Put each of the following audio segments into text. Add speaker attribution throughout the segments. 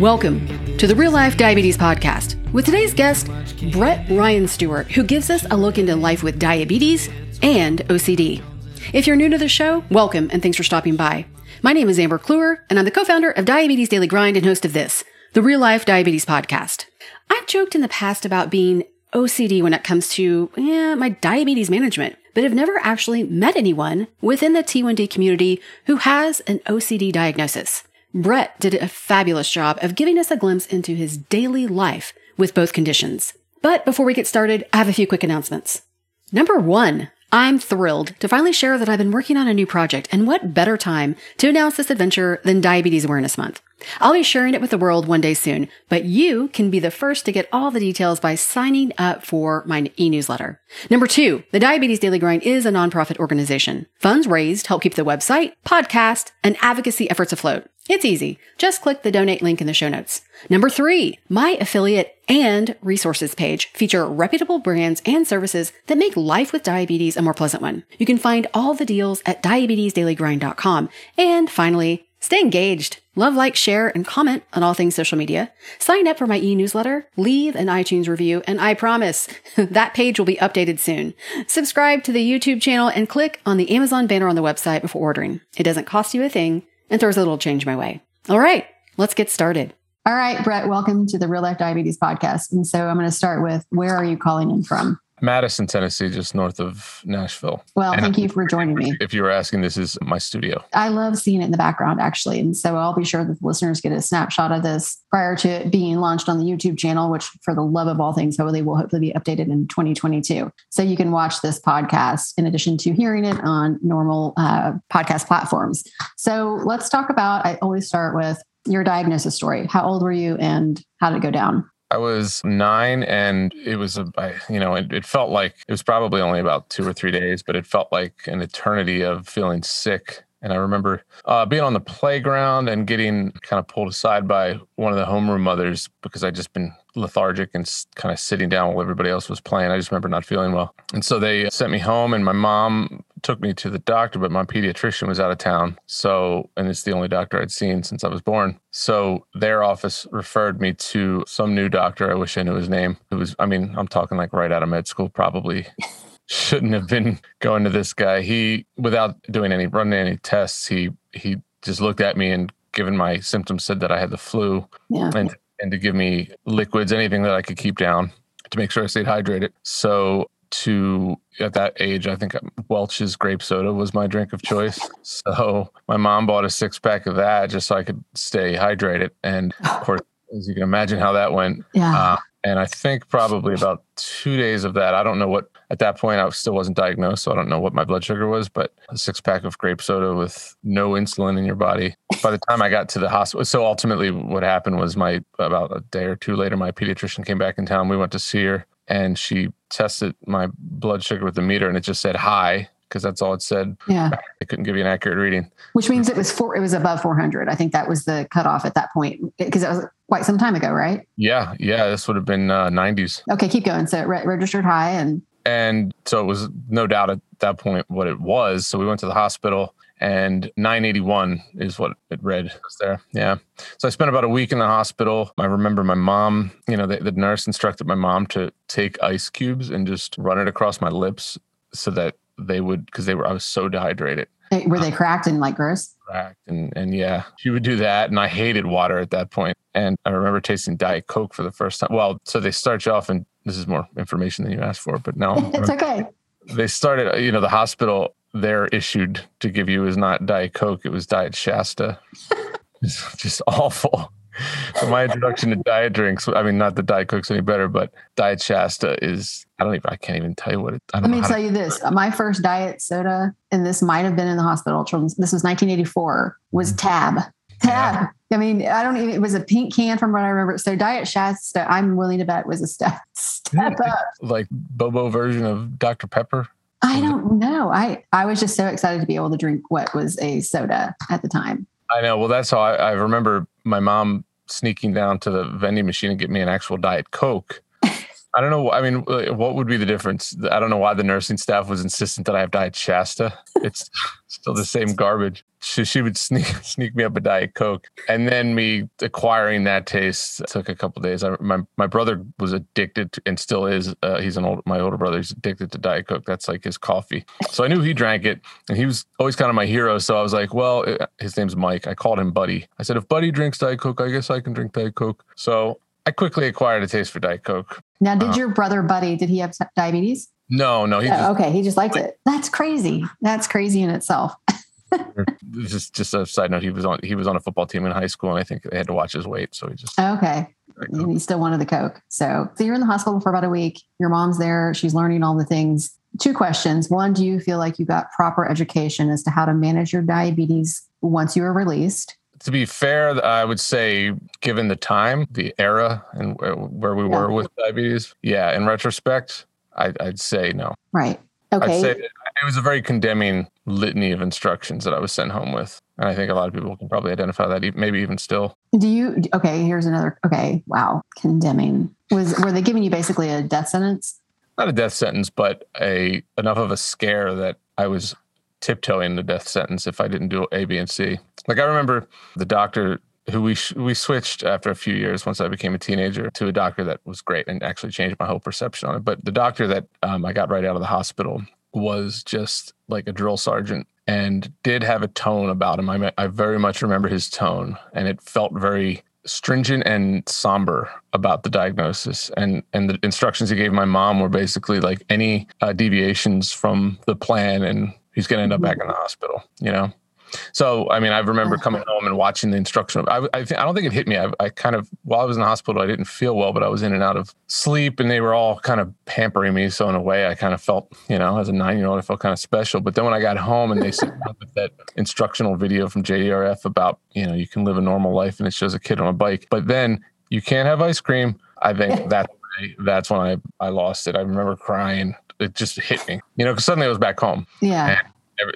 Speaker 1: Welcome to the Real Life Diabetes Podcast with today's guest, Brett Ryan Stewart, who gives us a look into life with diabetes and OCD. If you're new to the show, welcome and thanks for stopping by. My name is Amber Clour, and I'm the co founder of Diabetes Daily Grind and host of this, the Real Life Diabetes Podcast. I've joked in the past about being OCD when it comes to my diabetes management, but have never actually met anyone within the T1D community who has an OCD diagnosis. Brett did a fabulous job of giving us a glimpse into his daily life with both conditions. But before we get started, I have a few quick announcements. Number one, I'm thrilled to finally share that I've been working on a new project, and what better time to announce this adventure than Diabetes Awareness Month? I'll be sharing it with the world one day soon, but you can be the first to get all the details by signing up for my e-newsletter. Number two, the Diabetes Daily Grind is a nonprofit organization. Funds raised help keep the website, podcast, and advocacy efforts afloat. It's easy. Just click the donate link in the show notes. Number three, my affiliate and resources page feature reputable brands and services that make life with diabetes a more pleasant one. You can find all the deals at diabetesdailygrind.com. And finally, stay engaged. Love, like, share, and comment on all things social media. Sign up for my e-newsletter, leave an iTunes review, and I promise that page will be updated soon. Subscribe to the YouTube channel and click on the Amazon banner on the website before ordering. It doesn't cost you a thing and throws a little change my way. All right, let's get started. All right, Brett, welcome to the Real Life Diabetes Podcast. And so I'm going to start with where are you calling in from?
Speaker 2: Madison, Tennessee, just north of Nashville.
Speaker 1: Well, and thank you for joining me.
Speaker 2: If you were asking, this is my studio.
Speaker 1: I love seeing it in the background, actually. And so I'll be sure that the listeners get a snapshot of this prior to it being launched on the YouTube channel, which, for the love of all things, hopefully will hopefully be updated in 2022. So you can watch this podcast in addition to hearing it on normal uh, podcast platforms. So let's talk about, I always start with your diagnosis story. How old were you and how did it go down?
Speaker 2: I was nine, and it was a, I, you know, it, it, felt like it was probably only about two or three days, but it felt like an eternity of feeling sick. And I remember uh, being on the playground and getting kind of pulled aside by one of the homeroom mothers because I'd just been lethargic and kind of sitting down while everybody else was playing. I just remember not feeling well. And so they sent me home, and my mom took me to the doctor, but my pediatrician was out of town. So, and it's the only doctor I'd seen since I was born. So their office referred me to some new doctor. I wish I knew his name. It was, I mean, I'm talking like right out of med school, probably. Shouldn't have been going to this guy. He, without doing any running any tests, he he just looked at me and given my symptoms said that I had the flu yeah. and and to give me liquids, anything that I could keep down to make sure I stayed hydrated. So to at that age, I think Welch's grape soda was my drink of choice. So my mom bought a six pack of that just so I could stay hydrated. And of course, as you can imagine how that went.
Speaker 1: Yeah. Uh,
Speaker 2: and I think probably about two days of that. I don't know what at that point I still wasn't diagnosed, so I don't know what my blood sugar was, but a six pack of grape soda with no insulin in your body. By the time I got to the hospital, so ultimately what happened was my about a day or two later, my pediatrician came back in town. We went to see her and she tested my blood sugar with the meter and it just said high because that's all it said.
Speaker 1: Yeah.
Speaker 2: It couldn't give you an accurate reading.
Speaker 1: Which means it was four, it was above 400. I think that was the cutoff at that point because it was quite some time ago, right?
Speaker 2: Yeah. Yeah. This would have been uh, 90s.
Speaker 1: Okay. Keep going. So it re- registered high and.
Speaker 2: And so it was no doubt at that point what it was. So we went to the hospital and 981 is what it read there. Yeah. So I spent about a week in the hospital. I remember my mom, you know, the, the, nurse instructed my mom to take ice cubes and just run it across my lips so that they would, because they were, I was so dehydrated.
Speaker 1: Were they uh-huh. cracked and like gross?
Speaker 2: Cracked. And, and yeah, she would do that. And I hated water at that point. And I remember tasting Diet Coke for the first time. Well, so they start you off, and this is more information than you asked for, but no.
Speaker 1: it's okay.
Speaker 2: They started, you know, the hospital they're issued to give you is not Diet Coke, it was Diet Shasta. it's just awful. So my introduction to diet drinks, I mean, not that Diet Coke's any better, but Diet Shasta is, I don't even, I can't even tell you what it
Speaker 1: Let me tell to, you this. My first diet soda, and this might have been in the hospital, children's, this was 1984, was mm-hmm. Tab. Tab. Yeah. I mean, I don't even, it was a pink can from what I remember. So Diet Shasta, I'm willing to bet was a step, step up.
Speaker 2: Like Bobo version of Dr. Pepper.
Speaker 1: I don't know. I, I was just so excited to be able to drink what was a soda at the time.
Speaker 2: I know. Well, that's how I, I remember my mom sneaking down to the vending machine and get me an actual Diet Coke. I don't know. I mean, what would be the difference? I don't know why the nursing staff was insistent that I have Diet Shasta. It's still the same garbage. She, she would sneak sneak me up a Diet Coke, and then me acquiring that taste took a couple days. I, my my brother was addicted to, and still is. Uh, he's an old my older brother. He's addicted to Diet Coke. That's like his coffee. So I knew he drank it, and he was always kind of my hero. So I was like, well, uh, his name's Mike. I called him Buddy. I said, if Buddy drinks Diet Coke, I guess I can drink Diet Coke. So I quickly acquired a taste for Diet Coke.
Speaker 1: Now, did uh, your brother Buddy? Did he have diabetes?
Speaker 2: No, no.
Speaker 1: He oh, just, okay, he just liked it. That's crazy. That's crazy in itself.
Speaker 2: just just a side note, he was on he was on a football team in high school, and I think they had to watch his weight, so he just
Speaker 1: okay. And he still wanted the coke. So, so you're in the hospital for about a week. Your mom's there. She's learning all the things. Two questions. One, do you feel like you got proper education as to how to manage your diabetes once you were released?
Speaker 2: To be fair, I would say, given the time, the era, and where we were with diabetes, yeah, in retrospect, I, would say no.
Speaker 1: Right. Okay.
Speaker 2: I'd say it was a very condemning litany of instructions that I was sent home with. And I think a lot of people can probably identify that, maybe even still.
Speaker 1: Do you? Okay, here's another. Okay, wow, condemning. Was were they giving you basically a death sentence?
Speaker 2: Not a death sentence, but a enough of a scare that I was tiptoeing the death sentence if I didn't do A, B, and C. Like I remember the doctor who we sh- we switched after a few years once I became a teenager to a doctor that was great and actually changed my whole perception on it. But the doctor that um, I got right out of the hospital was just like a drill sergeant and did have a tone about him. I, I very much remember his tone, and it felt very stringent and somber about the diagnosis and and the instructions he gave my mom were basically like any uh, deviations from the plan and he's going to end up back in the mm-hmm. hospital, you know? So, I mean, I remember oh. coming home and watching the instructional. I, I, I don't think it hit me. I, I, kind of, while I was in the hospital, I didn't feel well, but I was in and out of sleep and they were all kind of pampering me. So, in a way, I kind of felt, you know, as a nine year old, I felt kind of special. But then when I got home and they sent with that instructional video from JDRF about, you know, you can live a normal life and it shows a kid on a bike, but then you can't have ice cream. I think that that's when I, I lost it. I remember crying it just hit me, you know, because suddenly I was back home.
Speaker 1: Yeah.
Speaker 2: And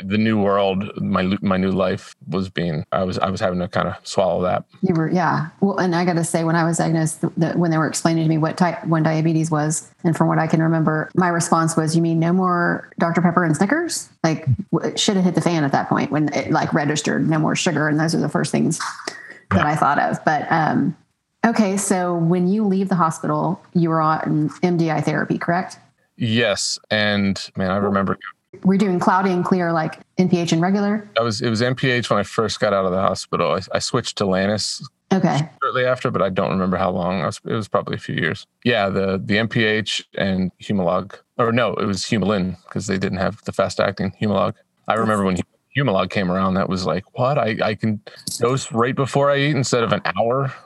Speaker 2: the new world, my my new life was being. I was I was having to kind of swallow that.
Speaker 1: You were, yeah. Well, and I got to say, when I was diagnosed, the, when they were explaining to me what type when diabetes was, and from what I can remember, my response was, "You mean no more Dr Pepper and Snickers?" Like, it should have hit the fan at that point when it like registered no more sugar, and those are the first things yeah. that I thought of. But um, okay, so when you leave the hospital, you were on MDI therapy, correct?
Speaker 2: Yes, and man, I remember.
Speaker 1: We're doing cloudy and clear, like NPH and regular.
Speaker 2: I was. It was NPH when I first got out of the hospital. I, I switched to Lantus.
Speaker 1: Okay.
Speaker 2: Shortly after, but I don't remember how long. Was, it was probably a few years. Yeah, the the NPH and Humalog, or no, it was Humulin because they didn't have the fast acting Humalog. I remember when Humalog came around, that was like, what? I, I can dose right before I eat instead of an hour.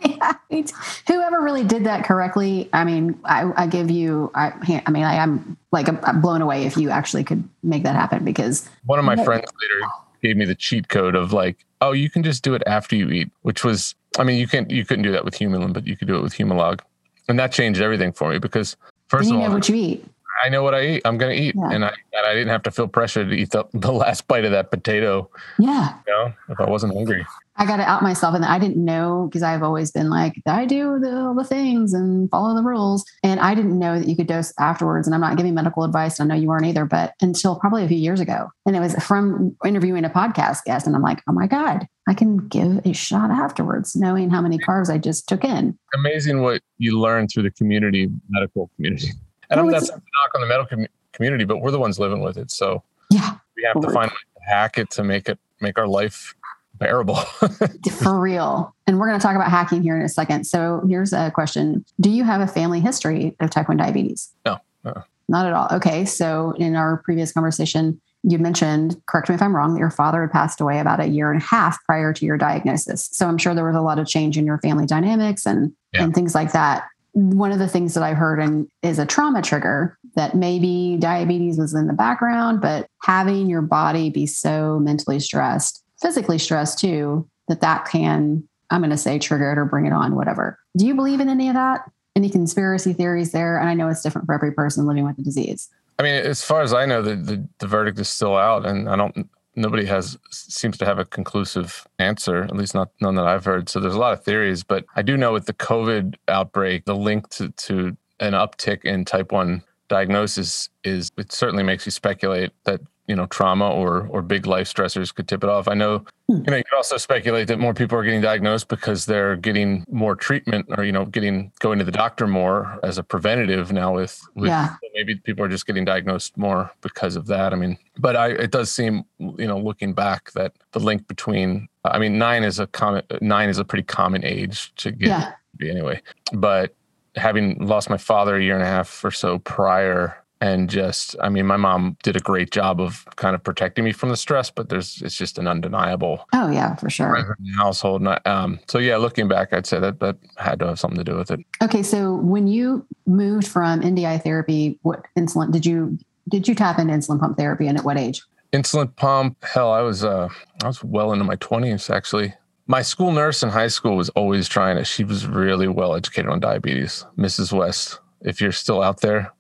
Speaker 1: Yeah, whoever really did that correctly, I mean, I, I give you, I, I mean, I, am like I'm blown away if you actually could make that happen because
Speaker 2: one of my friends later gave me the cheat code of like, oh, you can just do it after you eat, which was, I mean, you can't, you couldn't do that with Humulin, but you could do it with Humalog, and that changed everything for me because first
Speaker 1: of
Speaker 2: all,
Speaker 1: you know what you eat.
Speaker 2: I know what I eat. I'm going to eat, yeah. and I and I didn't have to feel pressure to eat the, the last bite of that potato.
Speaker 1: Yeah,
Speaker 2: you know, if I wasn't hungry.
Speaker 1: I got to out myself, and I didn't know because I've always been like I do the, all the things and follow the rules, and I didn't know that you could dose afterwards. And I'm not giving medical advice. I know you weren't either, but until probably a few years ago, and it was from interviewing a podcast guest, and I'm like, oh my god, I can give a shot afterwards, knowing how many carbs I just took in.
Speaker 2: Amazing what you learn through the community, medical community. And I'm, that's a knock on the medical com- community, but we're the ones living with it. So
Speaker 1: yeah,
Speaker 2: we have to find a to hack it to make it make our life bearable.
Speaker 1: For real. And we're going to talk about hacking here in a second. So here's a question: Do you have a family history of type one diabetes?
Speaker 2: No. Uh-uh.
Speaker 1: Not at all. Okay. So in our previous conversation, you mentioned, correct me if I'm wrong, that your father had passed away about a year and a half prior to your diagnosis. So I'm sure there was a lot of change in your family dynamics and yeah. and things like that one of the things that I heard and is a trauma trigger that maybe diabetes was in the background, but having your body be so mentally stressed, physically stressed too, that that can, I'm going to say trigger it or bring it on, whatever. Do you believe in any of that? Any conspiracy theories there? And I know it's different for every person living with the disease.
Speaker 2: I mean, as far as I know, the, the, the verdict is still out, and I don't nobody has seems to have a conclusive answer at least not none that i've heard. So there's a lot of theories but i do know with the covid outbreak the link to, to an uptick in type 1 diagnosis is it certainly makes you speculate that you know trauma or or big life stressors could tip it off. I know hmm. you know you could also speculate that more people are getting diagnosed because they're getting more treatment or you know getting going to the doctor more as a preventative now with, with yeah. maybe people are just getting diagnosed more because of that. I mean, but I it does seem you know looking back that the link between I mean 9 is a common 9 is a pretty common age to get yeah. anyway. But having lost my father a year and a half or so prior and just i mean my mom did a great job of kind of protecting me from the stress but there's it's just an undeniable
Speaker 1: oh yeah for sure
Speaker 2: household um, so yeah looking back i'd say that that had to have something to do with it
Speaker 1: okay so when you moved from MDI therapy what insulin did you did you tap into insulin pump therapy and at what age
Speaker 2: insulin pump hell i was uh i was well into my 20s actually my school nurse in high school was always trying it. She was really well educated on diabetes. Mrs. West, if you're still out there,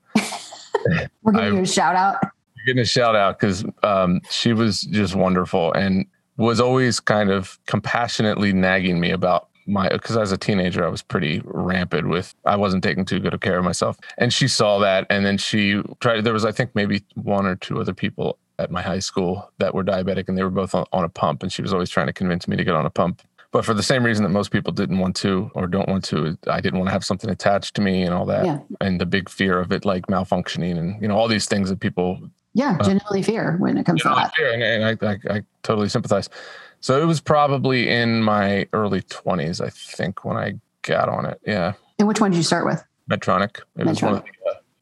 Speaker 1: we're giving I, you a shout out.
Speaker 2: You're getting a shout out because um, she was just wonderful and was always kind of compassionately nagging me about my because as a teenager I was pretty rampant with I wasn't taking too good of care of myself and she saw that and then she tried there was I think maybe one or two other people at my high school that were diabetic and they were both on, on, a pump and she was always trying to convince me to get on a pump but for the same reason that most people didn't want to or don't want to i didn't want to have something attached to me and all that yeah. and the big fear of it like malfunctioning and you know all these things that people
Speaker 1: yeah uh, genuinely uh, fear when it comes to that.
Speaker 2: fear, and, and I, I, I totally sympathize. So it was probably in my early 20s i think when i got on it yeah.
Speaker 1: And which one did you start with?
Speaker 2: Medtronic. It medtronic. was one of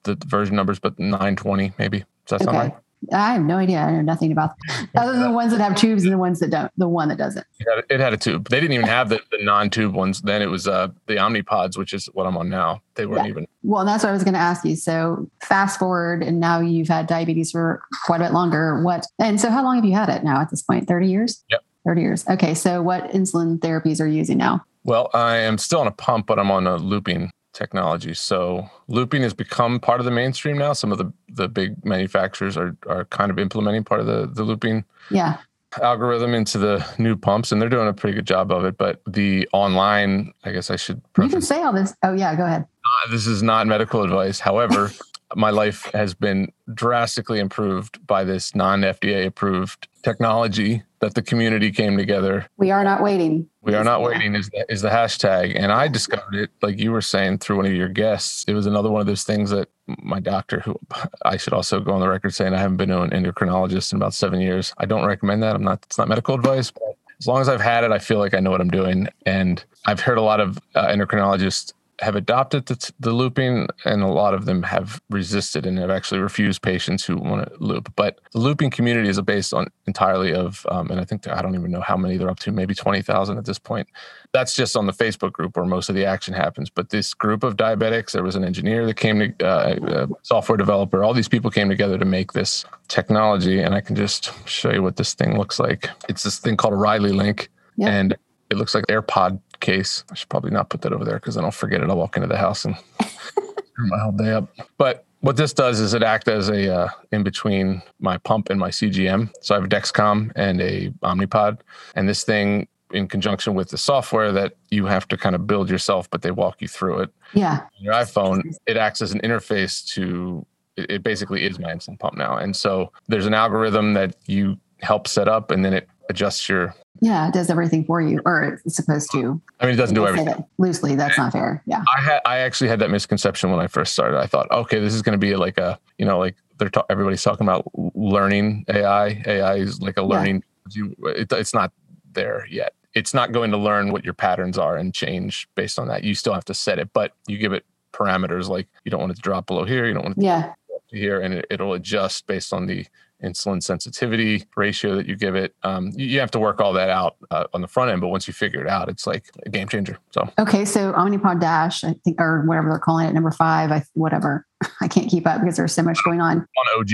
Speaker 2: the, uh, the version numbers but 920 maybe. Does that okay. sound right
Speaker 1: I have no idea. I know nothing about them. other than the ones that have tubes and the ones that don't. The one that doesn't.
Speaker 2: It had, it had a tube. They didn't even have the, the non-tube ones. Then it was uh, the Omnipods, which is what I'm on now. They weren't yeah. even.
Speaker 1: Well, that's what I was going to ask you. So fast forward, and now you've had diabetes for quite a bit longer. What? And so, how long have you had it now? At this point, thirty years.
Speaker 2: Yep.
Speaker 1: Thirty years. Okay. So, what insulin therapies are you using now?
Speaker 2: Well, I am still on a pump, but I'm on a looping technology. So looping has become part of the mainstream now. Some of the, the big manufacturers are, are kind of implementing part of the, the looping
Speaker 1: yeah.
Speaker 2: algorithm into the new pumps, and they're doing a pretty good job of it. But the online, I guess I should.
Speaker 1: Preface, you can say all this. Oh yeah, go ahead.
Speaker 2: Uh, this is not medical advice. However, my life has been drastically improved by this non FDA approved technology that the community came together.
Speaker 1: We are not waiting.
Speaker 2: We are not waiting is the, is the hashtag. And I discovered it, like you were saying, through one of your guests. It was another one of those things that my doctor, who I should also go on the record saying I haven't been to an endocrinologist in about seven years. I don't recommend that. I'm not, it's not medical advice, but as long as I've had it, I feel like I know what I'm doing. And I've heard a lot of uh, endocrinologists have adopted the, the, looping and a lot of them have resisted and have actually refused patients who want to loop. But the looping community is based on entirely of um, and i think i don't even know how many they're up to maybe 20000 at this point. That's just on the facebook group where most of the action happens. But this group of diabetics there was an engineer that came to uh, a software developer. All these people came together to make this technology and i can just show you what this thing looks like. It's this thing called a RileyLink yep. and it looks like AirPod case. I should probably not put that over there because then I'll forget it. I'll walk into the house and screw my whole day up. But what this does is it acts as a uh, in between my pump and my CGM. So I have a Dexcom and a Omnipod, and this thing in conjunction with the software that you have to kind of build yourself, but they walk you through it.
Speaker 1: Yeah.
Speaker 2: Your iPhone, it acts as an interface to. It basically is my insulin pump now, and so there's an algorithm that you help set up, and then it adjusts your
Speaker 1: yeah, it does everything for you, or it's supposed to.
Speaker 2: I mean, it doesn't do everything.
Speaker 1: loosely, that's not fair. Yeah.
Speaker 2: I had I actually had that misconception when I first started. I thought, okay, this is going to be like a, you know, like they're ta- everybody's talking about learning AI. AI is like a learning. Yeah. It, it's not there yet. It's not going to learn what your patterns are and change based on that. You still have to set it, but you give it parameters like you don't want it to drop below here, you don't want it
Speaker 1: yeah.
Speaker 2: to here, and it, it'll adjust based on the insulin sensitivity ratio that you give it. Um, you, you, have to work all that out uh, on the front end, but once you figure it out, it's like a game changer. So
Speaker 1: okay, so Omnipod Dash, I think, or whatever they're calling it, number five, I whatever. I can't keep up because there's so much going on.
Speaker 2: On OG,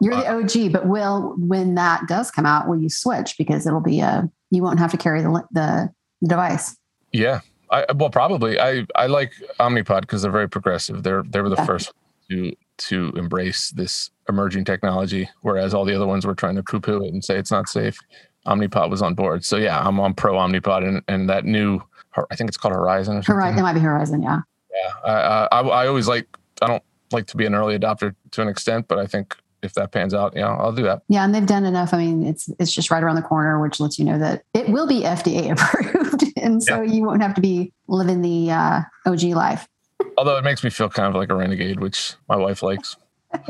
Speaker 1: you're the OG, but will when that does come out, will you switch because it'll be a you won't have to carry the the device.
Speaker 2: Yeah, I, well, probably. I I like Omnipod because they're very progressive. They're they were the yeah. first to to embrace this emerging technology, whereas all the other ones were trying to poo-poo it and say it's not safe. Omnipod was on board, so yeah, I'm on pro Omnipod, and and that new, I think it's called Horizon. Or
Speaker 1: Horizon, it might be Horizon, yeah.
Speaker 2: Yeah, I, I, I always like I don't like to be an early adopter to an extent, but I think if that pans out, yeah, I'll do that.
Speaker 1: Yeah, and they've done enough. I mean, it's it's just right around the corner, which lets you know that it will be FDA approved, and so yeah. you won't have to be living the uh, OG life.
Speaker 2: Although it makes me feel kind of like a renegade, which my wife likes.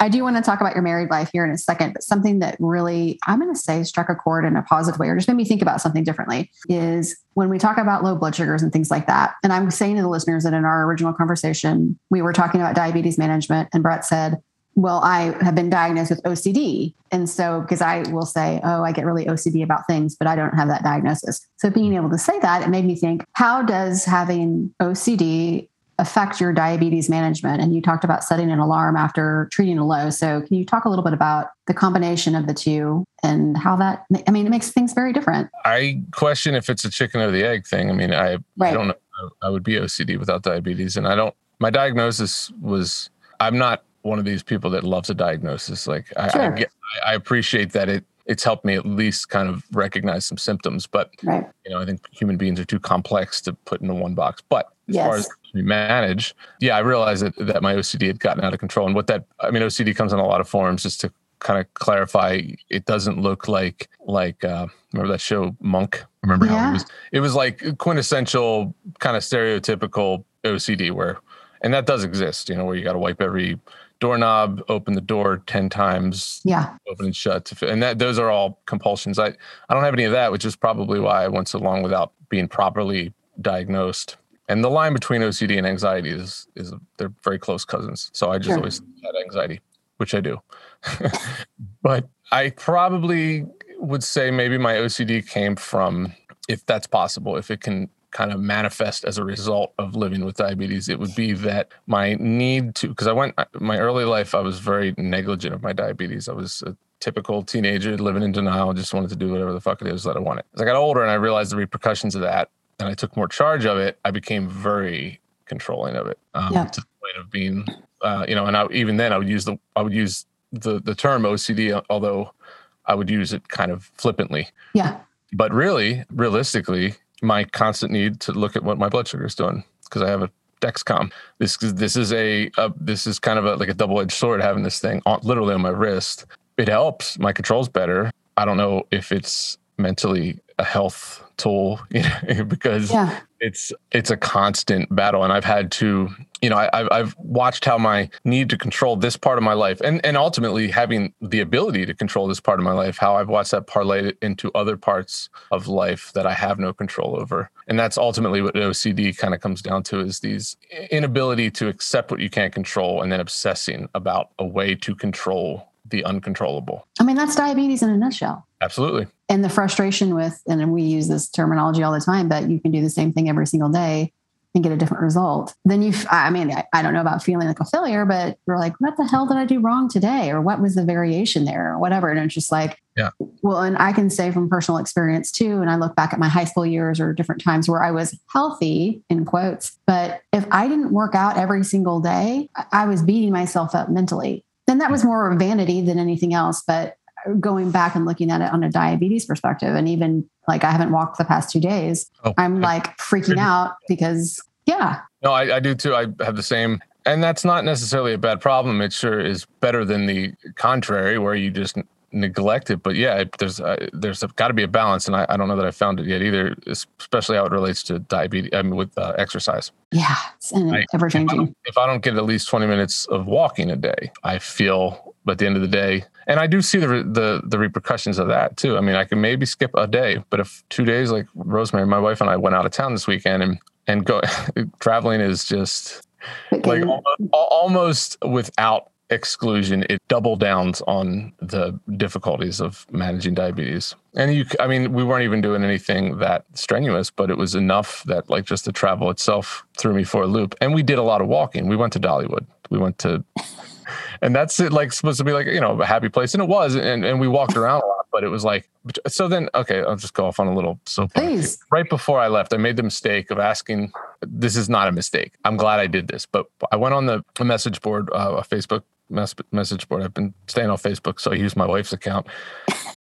Speaker 1: I do want to talk about your married life here in a second, but something that really, I'm going to say, struck a chord in a positive way or just made me think about something differently is when we talk about low blood sugars and things like that. And I'm saying to the listeners that in our original conversation, we were talking about diabetes management, and Brett said, well, I have been diagnosed with OCD. And so, because I will say, oh, I get really OCD about things, but I don't have that diagnosis. So, being able to say that, it made me think, how does having OCD affect your diabetes management? And you talked about setting an alarm after treating a low. So, can you talk a little bit about the combination of the two and how that, I mean, it makes things very different.
Speaker 2: I question if it's a chicken or the egg thing. I mean, I, right. I don't know. I would be OCD without diabetes. And I don't, my diagnosis was, I'm not one of these people that loves a diagnosis. Like sure. I, I, get, I appreciate that it it's helped me at least kind of recognize some symptoms. But right. you know, I think human beings are too complex to put into one box. But as yes. far as we manage, yeah, I realized that that my OCD had gotten out of control. And what that I mean, OCD comes in a lot of forms. Just to kind of clarify, it doesn't look like like uh, remember that show Monk. Remember yeah. how it was? It was like quintessential kind of stereotypical OCD where, and that does exist. You know, where you got to wipe every doorknob, open the door 10 times,
Speaker 1: yeah,
Speaker 2: open and shut. And that those are all compulsions. I, I don't have any of that, which is probably why I went so long without being properly diagnosed. And the line between OCD and anxiety is is they're very close cousins. So I just sure. always had anxiety, which I do. but I probably would say maybe my OCD came from if that's possible, if it can kind of manifest as a result of living with diabetes, it would be that my need to, because I went, my early life, I was very negligent of my diabetes. I was a typical teenager living in denial, just wanted to do whatever the fuck it is that I wanted. As I got older and I realized the repercussions of that, and I took more charge of it, I became very controlling of it um, yeah. to the point of being, uh, you know, and I, even then I would use the, I would use the, the term OCD, although I would use it kind of flippantly.
Speaker 1: Yeah.
Speaker 2: But really, realistically, my constant need to look at what my blood sugar is doing because I have a Dexcom. This this is a, a this is kind of a, like a double edged sword having this thing on, literally on my wrist. It helps. My control's better. I don't know if it's mentally a health tool you know, because yeah. it's it's a constant battle, and I've had to you know, I, I've watched how my need to control this part of my life and, and ultimately having the ability to control this part of my life, how I've watched that parlay into other parts of life that I have no control over. And that's ultimately what OCD kind of comes down to is these inability to accept what you can't control and then obsessing about a way to control the uncontrollable.
Speaker 1: I mean, that's diabetes in a nutshell.
Speaker 2: Absolutely.
Speaker 1: And the frustration with, and we use this terminology all the time, but you can do the same thing every single day and get a different result, then you, I mean, I, I, don't know about feeling like a failure, but you're like, what the hell did I do wrong today? Or what was the variation there or whatever. And it's just like,
Speaker 2: yeah.
Speaker 1: Well, and I can say from personal experience too, and I look back at my high school years or different times where I was healthy in quotes, but if I didn't work out every single day, I was beating myself up mentally. Then that was more of vanity than anything else. But going back and looking at it on a diabetes perspective and even like i haven't walked the past two days oh. i'm like freaking out because yeah
Speaker 2: no I, I, do too i have the same and that's not necessarily a bad problem it sure is better than the contrary where you just neglect it but yeah there's uh, there's got to be a balance and I, I, don't know that i found it yet either especially how it relates to diabetes i mean with uh, exercise
Speaker 1: yeah it's ever changing
Speaker 2: if, if I don't get at least 20 minutes of walking a day i feel at the end of the day and I do see the, the the repercussions of that too. I mean, I can maybe skip a day, but if two days, like Rosemary, my wife and I went out of town this weekend, and and go traveling is just like almost, almost without exclusion, it double downs on the difficulties of managing diabetes. And you, I mean, we weren't even doing anything that strenuous, but it was enough that like just the travel itself threw me for a loop. And we did a lot of walking. We went to Dollywood. We went to and that's it like supposed to be like you know a happy place and it was and, and we walked around a lot but it was like so then okay i'll just go off on a little so
Speaker 1: Please.
Speaker 2: right before i left i made the mistake of asking this is not a mistake i'm glad i did this but i went on the message board uh, a facebook message board i've been staying on facebook so i use my wife's account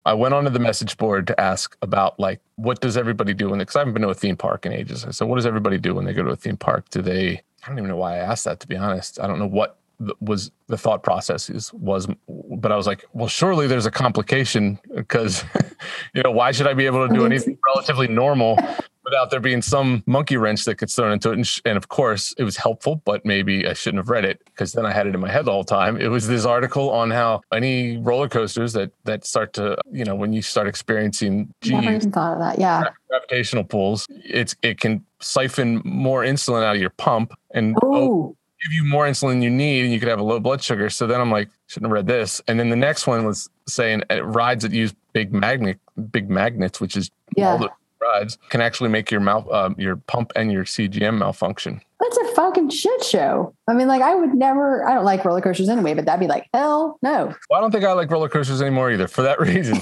Speaker 2: I went onto the message board to ask about like what does everybody do when because I haven't been to a theme park in ages. I said, what does everybody do when they go to a theme park? Do they I don't even know why I asked that to be honest. I don't know what was the thought process is was but i was like well surely there's a complication because you know why should i be able to do anything relatively normal without there being some monkey wrench that gets thrown into it. And, sh- and of course, it was helpful, but maybe I shouldn't have read it because then I had it in my head the whole time. It was this article on how any roller coasters that that start to, you know, when you start experiencing
Speaker 1: G's, never even thought of that. Yeah,
Speaker 2: gravitational pulls, it's it can siphon more insulin out of your pump and.
Speaker 1: Oh,
Speaker 2: give you more insulin you need and you could have a low blood sugar. So then I'm like, shouldn't have read this. And then the next one was saying uh, rides that use big magnet, big magnets, which is
Speaker 1: yeah. all the
Speaker 2: rides can actually make your mouth, uh, your pump and your CGM malfunction.
Speaker 1: That's a fucking shit show. I mean, like I would never. I don't like roller coasters anyway, but that'd be like hell no.
Speaker 2: Well, I don't think I like roller coasters anymore either. For that reason,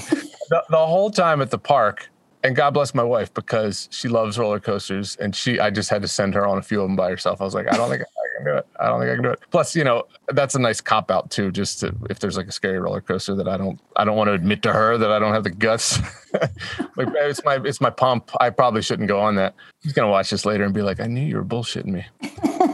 Speaker 2: the, the whole time at the park, and God bless my wife because she loves roller coasters, and she I just had to send her on a few of them by herself. I was like, I don't think I can do it. I don't think I can do it. Plus, you know, that's a nice cop out too. Just to, if there's like a scary roller coaster that I don't I don't want to admit to her that I don't have the guts. like it's my it's my pump. I probably shouldn't go on that. He's gonna watch this later and be like, I knew you were bullshitting me.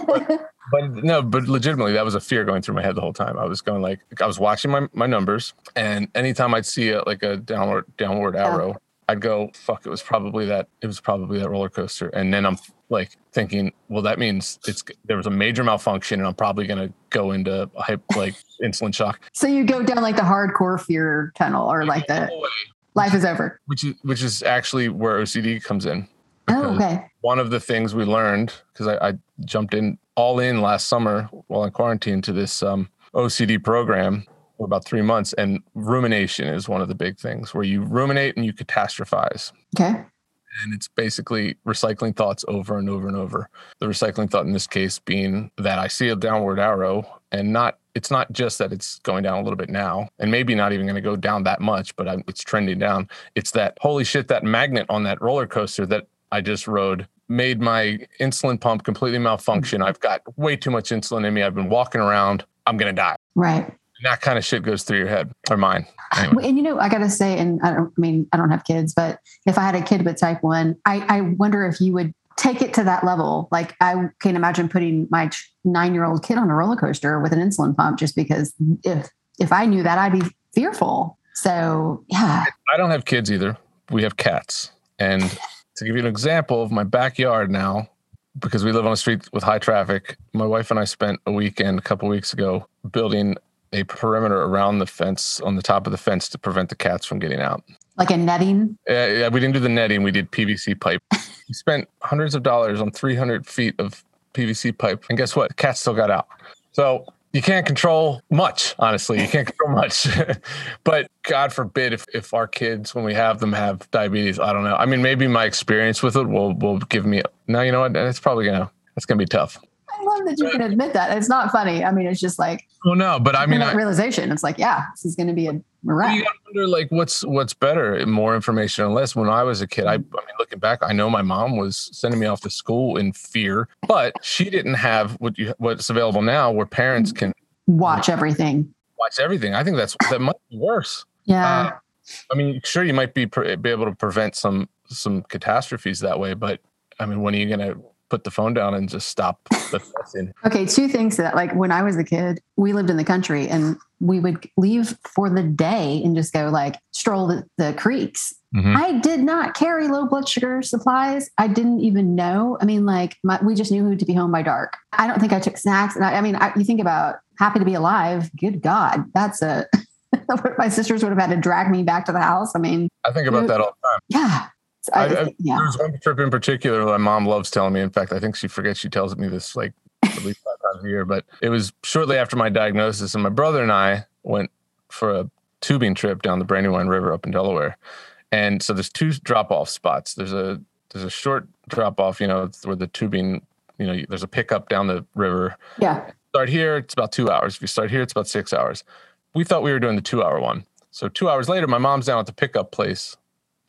Speaker 2: but, but no, but legitimately, that was a fear going through my head the whole time. I was going like, I was watching my, my numbers, and anytime I'd see a, like a downward downward arrow, yeah. I'd go, fuck, it was probably that, it was probably that roller coaster. And then I'm like thinking, well, that means it's, there was a major malfunction and I'm probably going to go into like insulin shock.
Speaker 1: So you go down like the hardcore fear tunnel or like the life is over.
Speaker 2: Which is, which is actually where OCD comes in.
Speaker 1: Oh, okay.
Speaker 2: One of the things we learned, because I, I, jumped in all in last summer while in quarantine to this um, OCD program for about three months. And rumination is one of the big things where you ruminate and you catastrophize.
Speaker 1: Okay.
Speaker 2: And it's basically recycling thoughts over and over and over. The recycling thought in this case being that I see a downward arrow and not, it's not just that it's going down a little bit now and maybe not even going to go down that much, but I'm, it's trending down. It's that, holy shit, that magnet on that roller coaster that I just rode made my insulin pump completely malfunction. I've got way too much insulin in me. I've been walking around. I'm going to die.
Speaker 1: Right
Speaker 2: that kind of shit goes through your head or mine. Anyway.
Speaker 1: And you know, I gotta say, and I don't I mean I don't have kids, but if I had a kid with type one, I, I wonder if you would take it to that level. Like I can't imagine putting my nine year old kid on a roller coaster with an insulin pump just because if if I knew that I'd be fearful. So yeah.
Speaker 2: I don't have kids either. We have cats. And to give you an example of my backyard now, because we live on a street with high traffic, my wife and I spent a weekend a couple weeks ago building a perimeter around the fence on the top of the fence to prevent the cats from getting out.
Speaker 1: Like a netting?
Speaker 2: Uh, yeah, we didn't do the netting. We did PVC pipe. we spent hundreds of dollars on 300 feet of PVC pipe. And guess what? The cats still got out. So you can't control much, honestly. You can't control much. but God forbid if, if our kids, when we have them, have diabetes. I don't know. I mean, maybe my experience with it will will give me. No, you know what? It's probably gonna. It's gonna be tough.
Speaker 1: Love that you can admit that. It's not funny. I mean, it's just like
Speaker 2: well, no, but I mean,
Speaker 1: that I, realization. It's like, yeah, this is going to be a wrap. You
Speaker 2: wonder, like, what's what's better, more information or less? When I was a kid, I, I mean, looking back, I know my mom was sending me off to school in fear, but she didn't have what you what's available now, where parents can
Speaker 1: watch everything.
Speaker 2: Watch everything. I think that's that might be worse.
Speaker 1: Yeah. Uh,
Speaker 2: I mean, sure, you might be be able to prevent some some catastrophes that way, but I mean, when are you going to put the phone down and just stop.
Speaker 1: Okay, two things that. Like when I was a kid, we lived in the country and we would leave for the day and just go like stroll the, the creeks. Mm-hmm. I did not carry low blood sugar supplies. I didn't even know. I mean, like my, we just knew who to be home by dark. I don't think I took snacks. And I, I mean, I, you think about happy to be alive. Good God, that's a. my sisters would have had to drag me back to the house. I mean,
Speaker 2: I think about that all the time.
Speaker 1: Yeah,
Speaker 2: I, I, yeah. There's one trip in particular my mom loves telling me. In fact, I think she forgets she tells me this like at least five times a year. But it was shortly after my diagnosis, and my brother and I went for a tubing trip down the Brandywine River up in Delaware. And so there's two drop off spots. There's a there's a short drop off, you know, where the tubing, you know, there's a pickup down the river.
Speaker 1: Yeah.
Speaker 2: Start here, it's about two hours. If you start here, it's about six hours. We thought we were doing the two hour one. So two hours later, my mom's down at the pickup place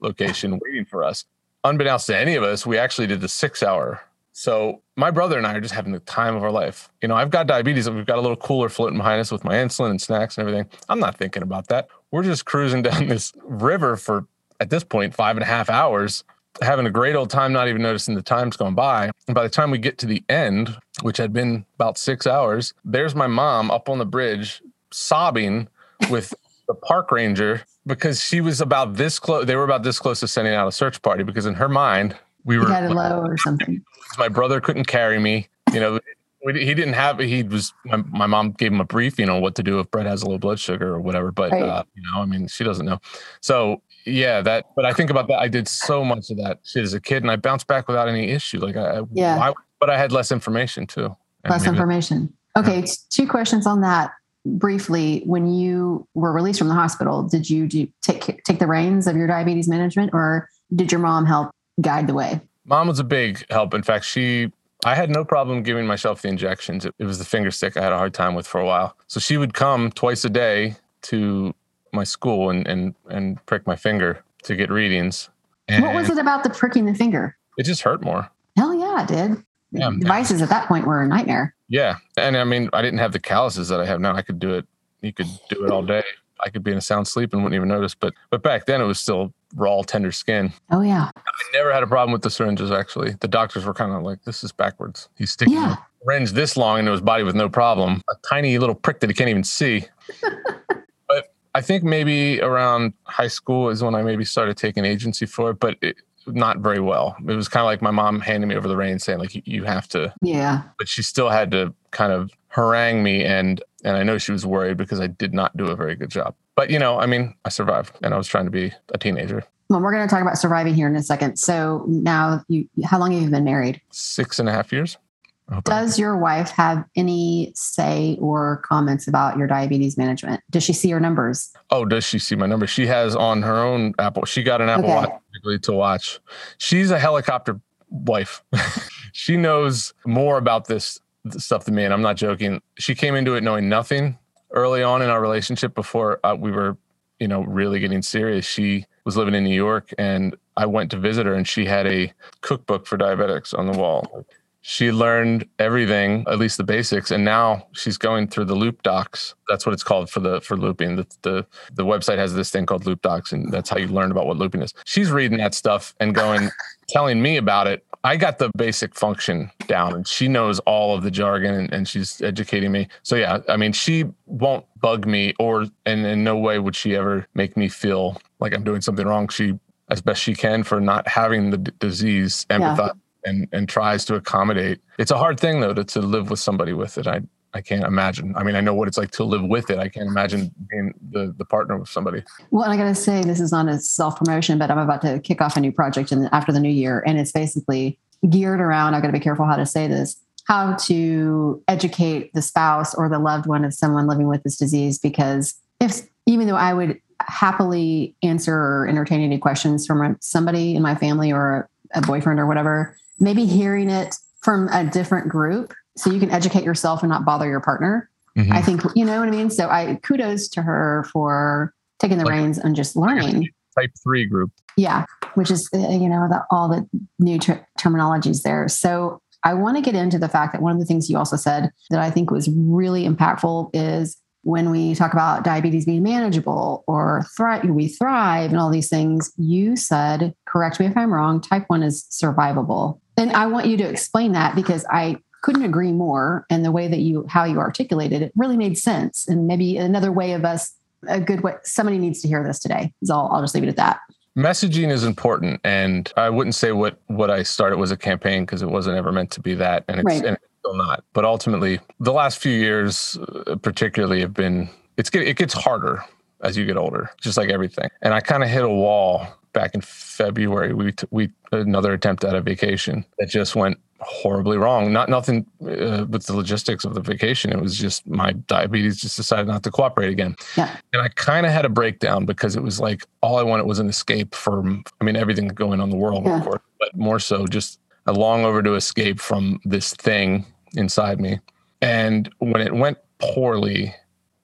Speaker 2: location waiting for us. Unbeknownst to any of us, we actually did the six hour. So my brother and I are just having the time of our life. You know, I've got diabetes and we've got a little cooler floating behind us with my insulin and snacks and everything. I'm not thinking about that. We're just cruising down this river for at this point five and a half hours having a great old time, not even noticing the time's gone by. And by the time we get to the end, which had been about six hours, there's my mom up on the bridge sobbing with the park ranger because she was about this close. They were about this close to sending out a search party because in her mind, we were
Speaker 1: got it low or something.
Speaker 2: My brother couldn't carry me. You know, he didn't have. He was. My, my, mom gave him a briefing on what to do if Brett has a low blood sugar or whatever. But right. uh, you know, I mean, she doesn't know. So yeah, that. But I think about that. I did so much of that shit as a kid, and I bounced back without any issue. Like I, yeah. Why, but I had less information too.
Speaker 1: Less information. Okay, yeah. two questions on that briefly when you were released from the hospital did you do, take take the reins of your diabetes management or did your mom help guide the way?
Speaker 2: Mom was a big help. In fact she i had no problem giving myself the injections. It, it was the finger stick i had a hard time with for a while. So she would come twice a day to my school and and and prick my finger to get readings.
Speaker 1: And what was it about the pricking the finger?
Speaker 2: It just hurt more.
Speaker 1: Hell yeah it did yeah, devices at that point were a nightmare
Speaker 2: yeah. And I mean, I didn't have the calluses that I have now. I could do it. You could do it all day. I could be in a sound sleep and wouldn't even notice. But but back then it was still raw, tender skin.
Speaker 1: Oh yeah. I
Speaker 2: never had a problem with the syringes actually. The doctors were kind of like, this is backwards. He's sticking yeah. a syringe this long into his body with no problem. A tiny little prick that he can't even see. but I think maybe around high school is when I maybe started taking agency for it. But it, not very well. It was kind of like my mom handing me over the reins, saying like, "You have to."
Speaker 1: Yeah.
Speaker 2: But she still had to kind of harangue me, and and I know she was worried because I did not do a very good job. But you know, I mean, I survived, and I was trying to be a teenager.
Speaker 1: Well, we're going to talk about surviving here in a second. So now, you, how long have you been married?
Speaker 2: Six and a half years.
Speaker 1: Does your wife have any say or comments about your diabetes management? Does she see your numbers?
Speaker 2: Oh, does she see my numbers? She has on her own Apple. She got an Apple okay. Watch to watch. She's a helicopter wife. she knows more about this stuff than me, and I'm not joking. She came into it knowing nothing early on in our relationship before uh, we were, you know, really getting serious. She was living in New York, and I went to visit her, and she had a cookbook for diabetics on the wall she learned everything, at least the basics, and now she's going through the loop docs. That's what it's called for the for looping. The the, the website has this thing called loop docs, and that's how you learn about what looping is. She's reading that stuff and going, telling me about it. I got the basic function down, and she knows all of the jargon, and, and she's educating me. So yeah, I mean, she won't bug me, or and in no way would she ever make me feel like I'm doing something wrong. She as best she can for not having the d- disease empathize yeah and and tries to accommodate. It's a hard thing though to, to live with somebody with it. I I can't imagine. I mean, I know what it's like to live with it. I can't imagine being the, the partner with somebody.
Speaker 1: Well, and I got to say, this is not a self promotion, but I'm about to kick off a new project in, after the new year. And it's basically geared around, I've got to be careful how to say this, how to educate the spouse or the loved one of someone living with this disease. Because if, even though I would happily answer or entertain any questions from somebody in my family or a boyfriend or whatever, maybe hearing it from a different group so you can educate yourself and not bother your partner. Mm-hmm. I think, you know what I mean? So I kudos to her for taking the like, reins and just learning.
Speaker 2: Type three group.
Speaker 1: Yeah, which is, uh, you know, the, all the new ter- terminologies there. So I want to get into the fact that one of the things you also said that I think was really impactful is when we talk about diabetes being manageable or thrive, we thrive and all these things, you said, correct me if I'm wrong, type one is survivable. And I want you to explain that because I couldn't agree more. And the way that you, how you articulated it really made sense. And maybe another way of us, a good way, somebody needs to hear this today. So I'll, I'll just leave it at that.
Speaker 2: Messaging is important. And I wouldn't say what, what I started was a campaign because it wasn't ever meant to be that. And it's, right. and still not. But ultimately, the last few years, uh, particularly, have been it's it gets harder as you get older, just like everything. And I kind of hit a wall back in February. We t- we another attempt at a vacation that just went horribly wrong. Not nothing uh, with the logistics of the vacation. It was just my diabetes just decided not to cooperate again.
Speaker 1: Yeah.
Speaker 2: And I kind of had a breakdown because it was like all I wanted was an escape from. I mean, everything going on in the world, yeah. of course, but more so just a long overdue escape from this thing inside me. And when it went poorly,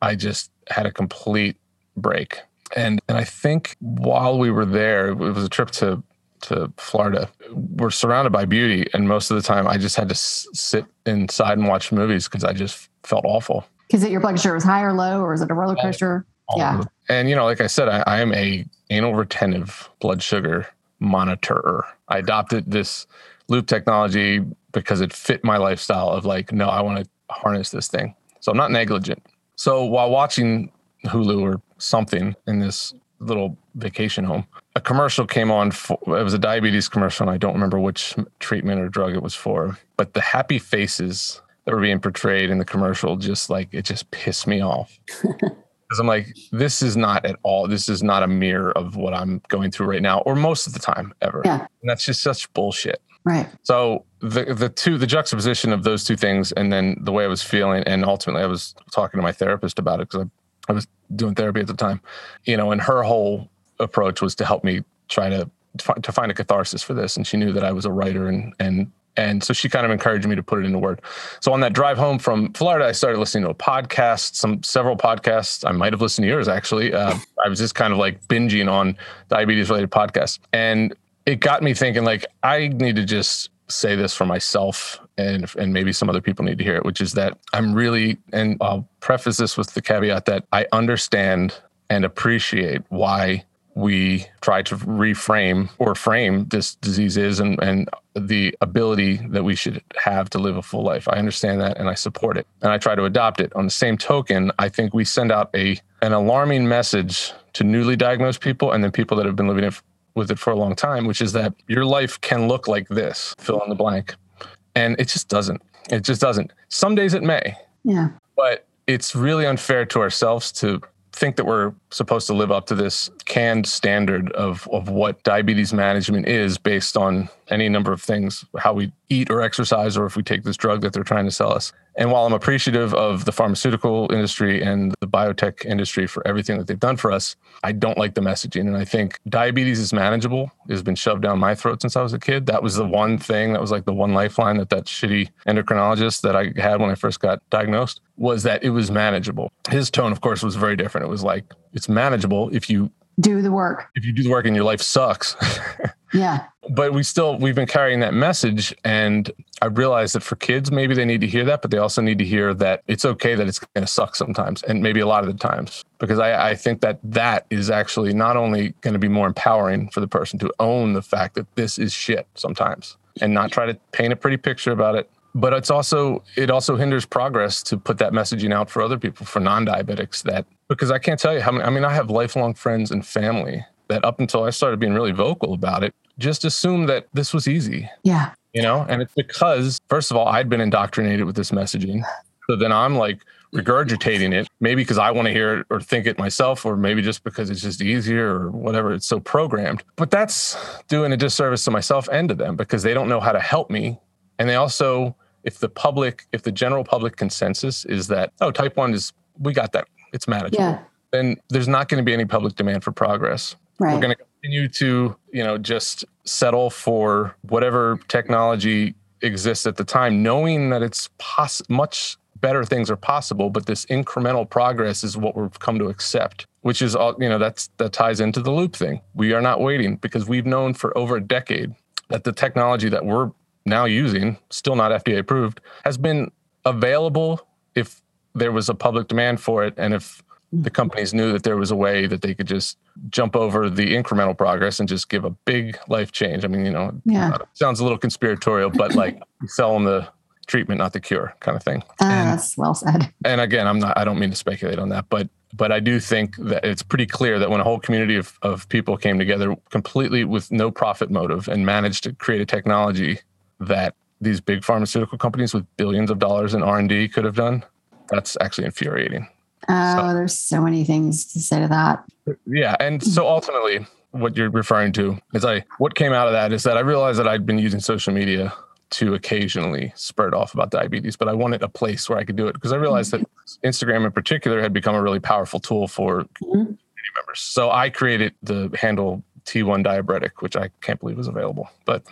Speaker 2: I just had a complete break. And and I think while we were there, it was a trip to to Florida. We're surrounded by beauty, and most of the time, I just had to s- sit inside and watch movies because I just felt awful.
Speaker 1: Because it your blood sugar was high or low, or is it a roller coaster?
Speaker 2: All,
Speaker 1: yeah.
Speaker 2: And you know, like I said, I, I am a anal retentive blood sugar monitorer. I adopted this loop technology because it fit my lifestyle of like, no, I want to harness this thing. So I'm not negligent. So while watching Hulu or something in this little vacation home, a commercial came on. For, it was a diabetes commercial, and I don't remember which treatment or drug it was for. But the happy faces that were being portrayed in the commercial just like it just pissed me off. Because I'm like, this is not at all. This is not a mirror of what I'm going through right now, or most of the time ever.
Speaker 3: Yeah.
Speaker 2: And that's just such bullshit.
Speaker 3: Right.
Speaker 2: So the the two the juxtaposition of those two things, and then the way I was feeling, and ultimately I was talking to my therapist about it because I, I was doing therapy at the time, you know, and her whole approach was to help me try to to find a catharsis for this, and she knew that I was a writer and and and so she kind of encouraged me to put it into word. So on that drive home from Florida, I started listening to a podcast, some several podcasts. I might have listened to yours actually. Uh, I was just kind of like binging on diabetes related podcasts, and it got me thinking like I need to just say this for myself and and maybe some other people need to hear it which is that I'm really and I'll preface this with the caveat that I understand and appreciate why we try to reframe or frame this disease is and, and the ability that we should have to live a full life. I understand that and I support it and I try to adopt it. On the same token, I think we send out a an alarming message to newly diagnosed people and then people that have been living it with it for a long time, which is that your life can look like this, fill in the blank. And it just doesn't. It just doesn't. Some days it may.
Speaker 3: Yeah.
Speaker 2: But it's really unfair to ourselves to think that we're supposed to live up to this canned standard of, of what diabetes management is based on any number of things, how we eat or exercise, or if we take this drug that they're trying to sell us. And while I'm appreciative of the pharmaceutical industry and the biotech industry for everything that they've done for us, I don't like the messaging. And I think diabetes is manageable. It has been shoved down my throat since I was a kid. That was the one thing that was like the one lifeline that that shitty endocrinologist that I had when I first got diagnosed was that it was manageable. His tone, of course, was very different. It was like, it's manageable if you
Speaker 3: do the work.
Speaker 2: If you do the work and your life sucks.
Speaker 3: yeah.
Speaker 2: But we still we've been carrying that message and I realize that for kids maybe they need to hear that, but they also need to hear that it's okay that it's going to suck sometimes and maybe a lot of the times because I, I think that that is actually not only going to be more empowering for the person to own the fact that this is shit sometimes and not try to paint a pretty picture about it but it's also it also hinders progress to put that messaging out for other people for non-diabetics that because i can't tell you how many i mean i have lifelong friends and family that up until i started being really vocal about it just assumed that this was easy
Speaker 3: yeah.
Speaker 2: you know? And it's because first of all i'd been indoctrinated with this messaging. So then i'm like regurgitating it maybe because i want to hear it or think it myself or maybe just because it's just easier or whatever. It's so programmed. But that's doing a disservice to myself and to them because they don't know how to help me. And they also, if the public, if the general public consensus is that, oh, type one is, we got that, it's manageable, yeah. then there's not going to be any public demand for progress.
Speaker 3: Right.
Speaker 2: We're going to continue to, you know, just settle for whatever technology exists at the time, knowing that it's poss- much better things are possible, but this incremental progress is what we've come to accept, which is all, you know, that's that ties into the loop thing. We are not waiting because we've known for over a decade that the technology that we're now using, still not FDA approved, has been available if there was a public demand for it and if the companies knew that there was a way that they could just jump over the incremental progress and just give a big life change. I mean, you know,
Speaker 3: yeah.
Speaker 2: sounds a little conspiratorial, but like sell them the treatment, not the cure kind of thing.
Speaker 3: Uh, and, that's well said.
Speaker 2: And again, I'm not, I don't mean to speculate on that, but, but I do think that it's pretty clear that when a whole community of, of people came together completely with no profit motive and managed to create a technology that these big pharmaceutical companies with billions of dollars in R&D could have done, that's actually infuriating.
Speaker 3: Oh, so, there's so many things to say to that.
Speaker 2: Yeah, and so ultimately what you're referring to is I what came out of that is that I realized that I'd been using social media to occasionally spurt off about diabetes, but I wanted a place where I could do it because I realized that Instagram in particular had become a really powerful tool for mm-hmm. community members. So I created the handle T1 diabetic, which I can't believe was available, but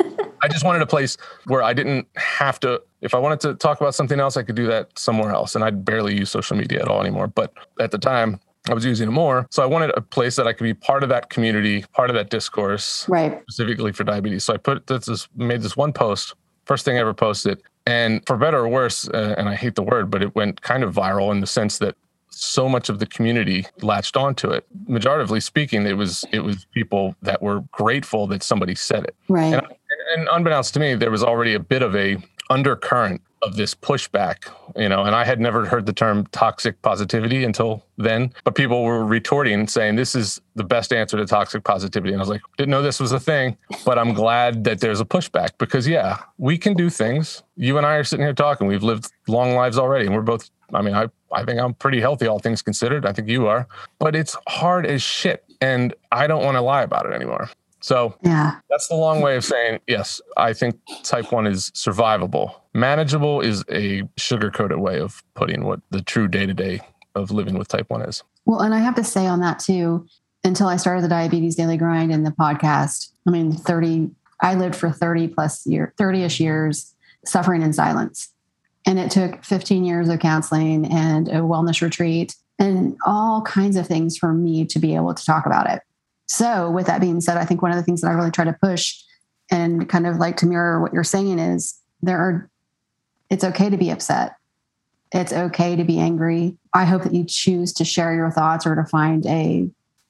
Speaker 2: I just wanted a place where I didn't have to. If I wanted to talk about something else, I could do that somewhere else. And I'd barely use social media at all anymore. But at the time, I was using it more. So I wanted a place that I could be part of that community, part of that discourse,
Speaker 3: right?
Speaker 2: Specifically for diabetes. So I put this, made this one post, first thing I ever posted, and for better or worse, uh, and I hate the word, but it went kind of viral in the sense that so much of the community latched onto it. Majoritively speaking, it was it was people that were grateful that somebody said it.
Speaker 1: Right.
Speaker 2: And, and unbeknownst to me, there was already a bit of a undercurrent of this pushback, you know, and I had never heard the term toxic positivity until then, but people were retorting saying this is the best answer to toxic positivity. And I was like, didn't know this was a thing, but I'm glad that there's a pushback because yeah, we can do things. You and I are sitting here talking. We've lived long lives already and we're both I mean, I I think I'm pretty healthy all things considered. I think you are, but it's hard as shit and I don't want to lie about it anymore. So
Speaker 1: yeah,
Speaker 2: that's the long way of saying yes. I think type one is survivable. Manageable is a sugar coated way of putting what the true day to day of living with type one is.
Speaker 1: Well, and I have to say on that too, until I started the Diabetes Daily Grind and the podcast, I mean, 30, I lived for 30 plus year, 30 ish years suffering in silence. And it took 15 years of counseling and a wellness retreat and all kinds of things for me to be able to talk about it. So, with that being said, I think one of the things that I really try to push and kind of like to mirror what you're saying is there are, it's okay to be upset. It's okay to be angry. I hope that you choose to share your thoughts or to find a,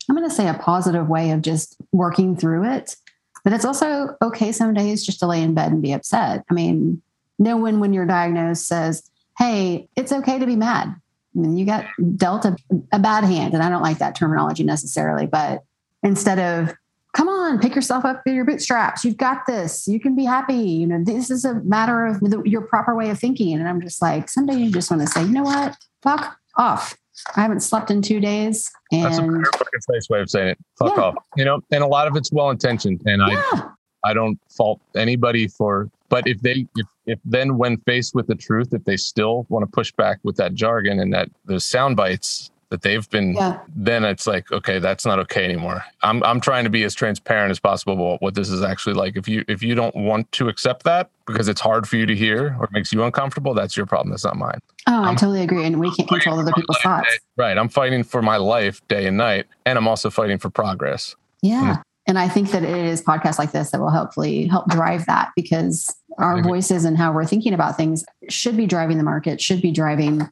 Speaker 1: I'm going to say a positive way of just working through it. But it's also okay some days just to lay in bed and be upset. I mean, no one, when you're diagnosed, says, hey, it's okay to be mad. I mean, you got dealt a, a bad hand. And I don't like that terminology necessarily, but instead of come on pick yourself up in your bootstraps. You've got this. You can be happy. You know this is a matter of the, your proper way of thinking. And i'm just like someday you just want to say you know what? Fuck off. I haven't slept in two days and
Speaker 2: that's a very nice way of saying it. Fuck yeah. off. You know and a lot of it's well intentioned and yeah. i i don't fault anybody for but if they if, if then when faced with the truth if they still want to push back with that jargon and that those sound bites that they've been yeah. then it's like okay that's not okay anymore. I'm i'm trying to be as transparent as possible about what this is actually like. If you if you don't want to accept that because it's hard for you to hear or makes you uncomfortable that's your problem that's not mine.
Speaker 1: Oh I'm, i totally agree and we can't control other people's thoughts.
Speaker 2: day, right i'm fighting for my life day and night and i'm also fighting for progress.
Speaker 1: Yeah mm. and i think that it is podcasts like this that will hopefully help drive that because our voices and how we're thinking about things should be driving the market should be driving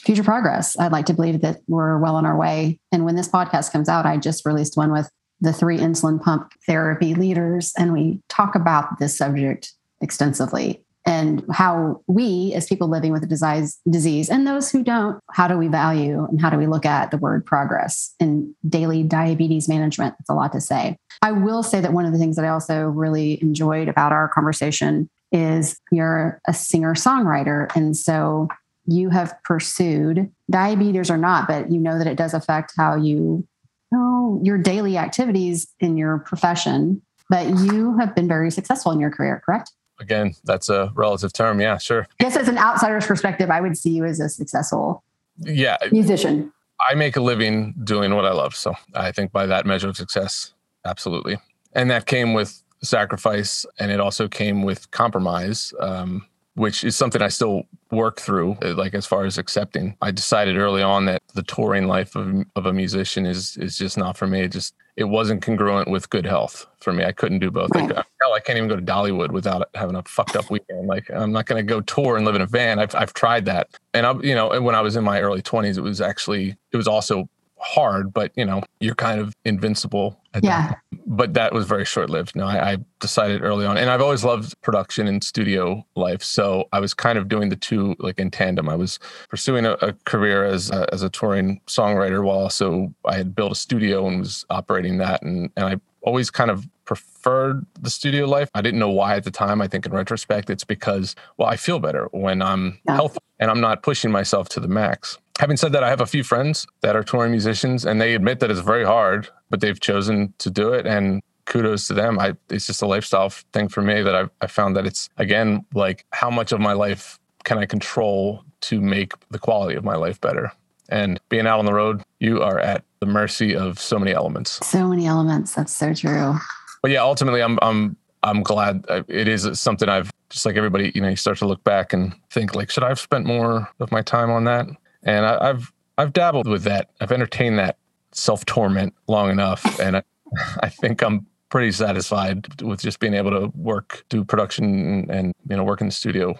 Speaker 1: future progress. I'd like to believe that we're well on our way. And when this podcast comes out, I just released one with the three insulin pump therapy leaders, and we talk about this subject extensively and how we, as people living with a disease, disease, and those who don't, how do we value and how do we look at the word progress in daily diabetes management? It's a lot to say. I will say that one of the things that I also really enjoyed about our conversation is you're a singer songwriter. And so you have pursued, diabetes or not, but you know that it does affect how you know your daily activities in your profession. But you have been very successful in your career, correct?
Speaker 2: Again, that's a relative term. Yeah, sure.
Speaker 1: I guess as an outsider's perspective, I would see you as a successful
Speaker 2: yeah
Speaker 1: musician.
Speaker 2: I make a living doing what I love. So I think by that measure of success, absolutely. And that came with sacrifice and it also came with compromise. Um, which is something I still work through, uh, like as far as accepting. I decided early on that the touring life of, of a musician is is just not for me. It just it wasn't congruent with good health for me. I couldn't do both. Right. I, hell, I can't even go to Dollywood without having a fucked up weekend. Like I'm not going to go tour and live in a van. I've I've tried that, and I, you know, when I was in my early 20s, it was actually it was also hard, but you know, you're kind of invincible.
Speaker 1: yeah.
Speaker 2: That but that was very short lived. No, I, I, decided early on, and I've always loved production and studio life. So I was kind of doing the two like in tandem. I was pursuing a, a career as a, as a touring songwriter while also I had built a studio and was operating that, and and I always kind of preferred the studio life. I didn't know why at the time. I think in retrospect, it's because well, I feel better when I'm yeah. healthy and I'm not pushing myself to the max having said that, I have a few friends that are touring musicians, and they admit that it's very hard, but they've chosen to do it. And kudos to them. I it's just a lifestyle thing for me that I've I found that it's again like how much of my life can I control to make the quality of my life better. And being out on the road, you are at the mercy of so many elements.
Speaker 1: So many elements. That's so true.
Speaker 2: But yeah, ultimately, I'm I'm I'm glad uh, it is something I've just like everybody. You know, you start to look back and think like, should I have spent more of my time on that? and I, have I've dabbled with that. I've entertained that self torment long enough, and I, I think I'm pretty satisfied with just being able to work, do production, and you know, work in the studio.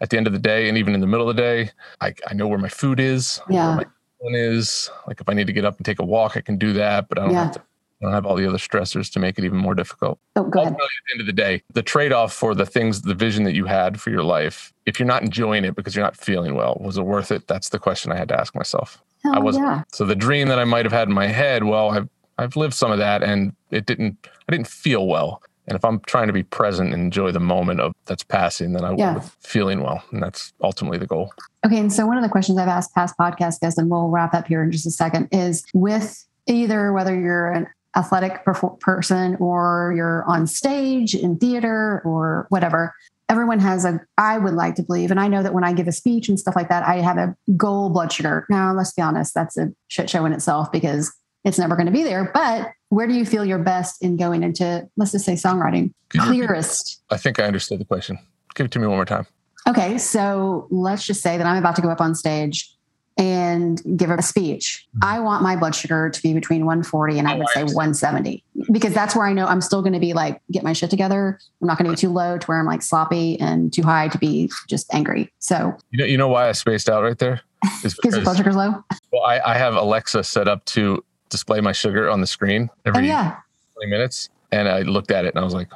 Speaker 2: At the end of the day, and even in the middle of the day, I, I know where my food is.
Speaker 1: Yeah.
Speaker 2: one is like if I need to get up and take a walk, I can do that, but I don't
Speaker 1: Yeah.
Speaker 2: have to. Don't have all the other stressors to make it even more difficult.
Speaker 1: Oh, go ahead.
Speaker 2: Ultimately, at the end of the day, the trade-off for the things, the vision that you had for your life, if you're not enjoying it because you're not feeling well, was it worth it? That's the question I had to ask myself. Oh,
Speaker 1: I
Speaker 2: wasn't.
Speaker 1: yeah.
Speaker 2: So the dream that I might have had in my head, well, I've I've lived some of that, and it didn't. I didn't feel well. And if I'm trying to be present and enjoy the moment of that's passing, then I
Speaker 1: Yeah.
Speaker 2: feeling well, and that's ultimately the goal.
Speaker 1: Okay, and so one of the questions I've asked past podcast guests, and we'll wrap up here in just a second, is with either whether you're an athletic perfor- person or you're on stage in theater or whatever, everyone has a, I would like to believe, and I know that when I give a speech and stuff like that, I have a goal blood sugar. Now, let's be honest, that's a shit show in itself because it's never going to be there. But where do you feel your best in going into, let's just say songwriting?
Speaker 2: Could
Speaker 1: Clearest.
Speaker 2: I think I understood the question. Give it to me one more time.
Speaker 1: Okay, so let's just say that I'm about to go up on stage and give a speech. I want my blood sugar to be between 140 and I
Speaker 2: Oh,
Speaker 1: would say 170 because that's where I know I'm still going to be like get my shit together. I'm not going to be too low to where I'm like sloppy and too high to be just angry. So
Speaker 2: You know, you know why I spaced out right there? Is
Speaker 1: because your blood sugar's low.
Speaker 2: well, I, I have Alexa set up to display my sugar on the screen
Speaker 1: Oh
Speaker 2: every
Speaker 1: yeah,
Speaker 2: 20 minutes, and I looked at it and I was like,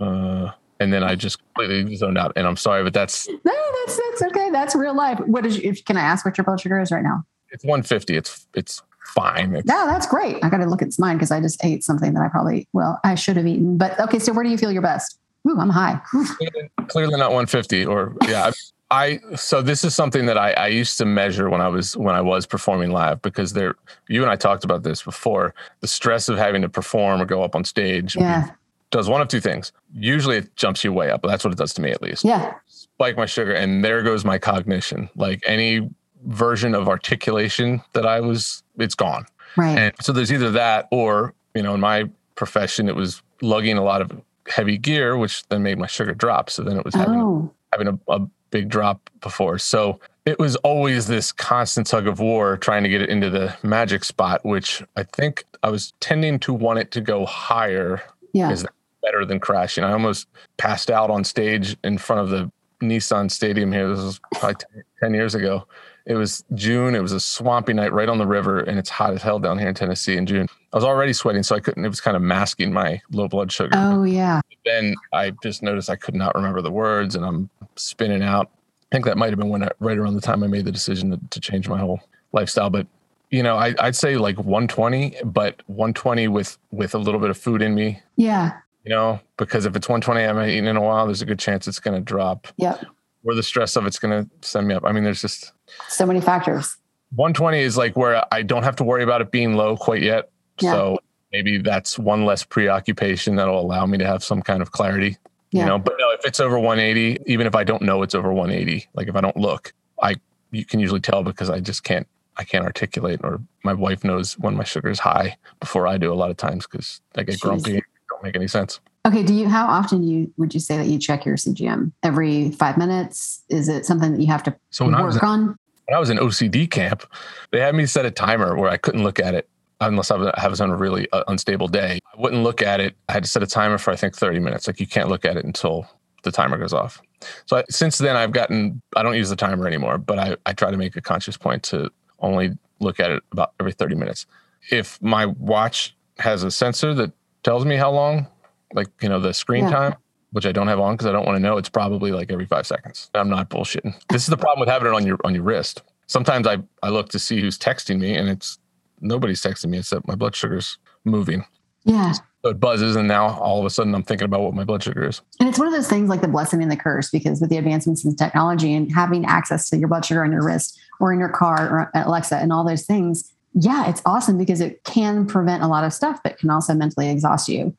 Speaker 2: uh, and then I just completely zoned out. And I'm sorry, but that's
Speaker 1: no, that's that's okay. That's real life. What is? If can I ask what your blood sugar is right now?
Speaker 2: it's 150. It's it's fine. It's,
Speaker 1: No, that's great. I got to look at mine because I just ate something that I probably well I should have eaten. But okay, so where do you feel your best? Ooh, I'm high.
Speaker 2: Clearly, clearly not 150 or yeah. I, I so this is something that I, I used to measure when I was when I was performing live because there you and I talked about this before the stress of having to perform or go up on stage
Speaker 1: Yeah,
Speaker 2: does one of two things usually it jumps you way up that's what it does to me at least
Speaker 1: yeah,
Speaker 2: spike my sugar and there goes my cognition like any version of articulation that I was it's gone
Speaker 1: right.
Speaker 2: and so there's either that or, you know, in my profession, it was lugging a lot of heavy gear, which then made my sugar drop. So then it was having,
Speaker 1: oh,
Speaker 2: having a, a big drop before. So it was always this constant tug of war trying to get it into the magic spot, which I think I was tending to want it to go higher
Speaker 1: yeah.
Speaker 2: is better than crashing. I almost passed out on stage in front of the Nissan Stadium here. This was probably 10, 10 years ago. It was June. It was a swampy night right on the river, and it's hot as hell down here in Tennessee in June. I was already sweating, so I couldn't. It was kind of masking my low blood sugar.
Speaker 1: Oh yeah.
Speaker 2: Then I just noticed I could not remember the words, and I'm spinning out. I think that might have been when I, right around the time I made the decision to, to change my whole lifestyle. But you know, I, I'd say like 120, but 120 with with a little bit of food in me.
Speaker 1: Yeah.
Speaker 2: You know, because if it's 120, I haven't eaten in a while. There's a good chance it's going to drop.
Speaker 1: Yeah.
Speaker 2: Or the stress of it's going to send me up. I mean, there's just
Speaker 1: So many factors.
Speaker 2: 120 is like where I don't have to worry about it being low quite yet.
Speaker 1: Yeah.
Speaker 2: So maybe that's one less preoccupation that'll allow me to have some kind of clarity.
Speaker 1: Yeah.
Speaker 2: You know, but no, if it's over 180, even if I don't know it's over 180, like if I don't look, I you can usually tell because I just can't I can't articulate or my wife knows when my sugar is high before I do a lot of times because I get
Speaker 1: Jeez.
Speaker 2: grumpy. Don't make any sense.
Speaker 1: Okay. Do you? How often you would you say that you check your CGM? Every five minutes? Is it something that you have to
Speaker 2: So when I was
Speaker 1: work on?
Speaker 2: when I was in OCD camp, they had me set a timer where I couldn't look at it unless I was, I was on a really uh, unstable day. I wouldn't look at it. I had to set a timer for I think 30 minutes. Like you can't look at it until the timer goes off. So I, since then, I've gotten I don't use the timer anymore, but I, I try to make a conscious point to only look at it about every 30 minutes. If my watch has a sensor that tells me how long, like you know the screen
Speaker 1: Yeah.
Speaker 2: time, which I don't have on because I don't want to know. It's probably like every five seconds. I'm not bullshitting. This is the problem with having it on your on your wrist. Sometimes I I look to see who's texting me, and it's nobody's texting me except my blood sugar's moving.
Speaker 1: Yeah.
Speaker 2: So it buzzes, and now all of a sudden I'm thinking about what my blood sugar is.
Speaker 1: And it's one of those things like the blessing and the curse, because with the advancements in technology and having access to your blood sugar on your wrist or in your car or Alexa and all those things, yeah, it's awesome because it can prevent a lot of stuff, but can also mentally exhaust you.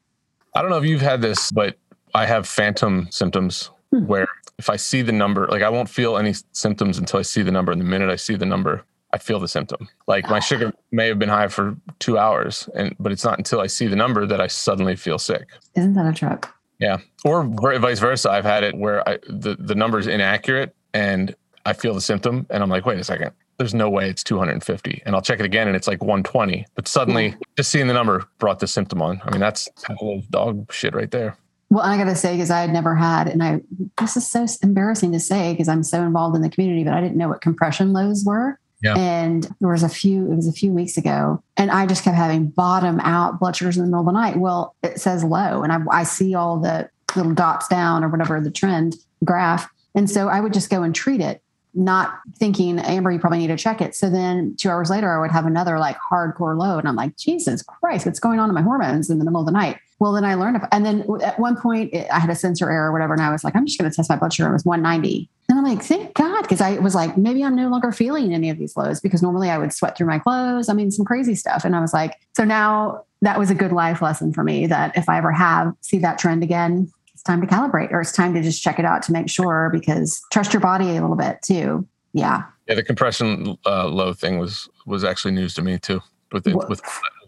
Speaker 2: I don't know if you've had this, but I have phantom symptoms
Speaker 1: Hmm.
Speaker 2: where if I see the number, like I won't feel any symptoms until I see the number. And the minute I see the number, I feel the symptom. Like my sugar may have been high for two hours, and but it's not until I see the number that I suddenly feel sick.
Speaker 1: Isn't that a trip?
Speaker 2: Yeah, or vice versa. I've had it where I, the the number's inaccurate, and I feel the symptom, and I'm like, wait a second, there's no way it's 250, and I'll check it again, and it's like 120. But suddenly, just seeing the number brought the symptom on. I mean, that's Pavlov's dog shit right there.
Speaker 1: Well, I got to say, because I had never had, and I, this is so embarrassing to say because I'm so involved in the community, but I didn't know what compression lows were.
Speaker 2: Yeah.
Speaker 1: And there was a few, it was a few weeks ago, and I just kept having bottom out blood sugars in the middle of the night. Well, it says low, and I, I see all the little dots down or whatever the trend graph. And so I would just go and treat it, not thinking, Amber, you probably need to check it. So then two hours later, I would have another like hardcore low. And I'm like, Jesus Christ, what's going on in my hormones in the middle of the night? Well, then I learned, and then at one point it, I had a sensor error or whatever. And I was like, I'm just going to test my blood sugar. It was 190. And I'm like, thank God, because I was like, maybe I'm no longer feeling any of these lows because normally I would sweat through my clothes. I mean, some crazy stuff. And I was like, so now that was a good life lesson for me that if I ever have see that trend again, it's time to calibrate or it's time to just check it out to make sure because trust your body a little bit too. Yeah.
Speaker 2: Yeah, the compression uh, low thing was was actually news to me too. With it, with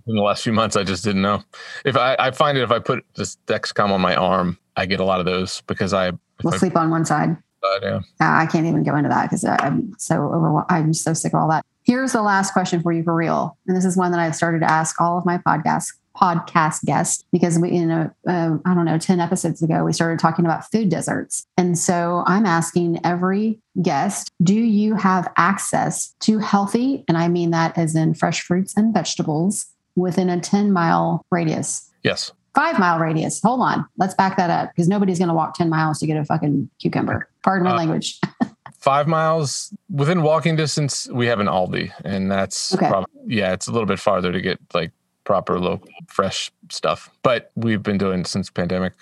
Speaker 2: in the last few months, I just didn't know. If I, I find it if I put this Dexcom on my arm, I get a lot of those because I
Speaker 1: will sleep on one side.
Speaker 2: Uh, yeah.
Speaker 1: I can't even go into that because I'm so over. I'm so sick of all that. Here's the last question for you for real, and this is one that I've started to ask all of my podcast podcast guests because we, you know, uh, I don't know, 10 episodes ago, we started talking about food deserts. And so I'm asking every guest, do you have access to healthy, and I mean that as in fresh fruits and vegetables within a 10 mile radius?
Speaker 2: Yes.
Speaker 1: Five mile radius. Hold on. Let's back that up because nobody's going to walk 10 miles to get a fucking cucumber. Pardon my uh, language.
Speaker 2: five miles within walking distance, we have an Aldi, and that's okay. probably, yeah, it's a little bit farther to get like proper local fresh stuff. But we've been doing since pandemic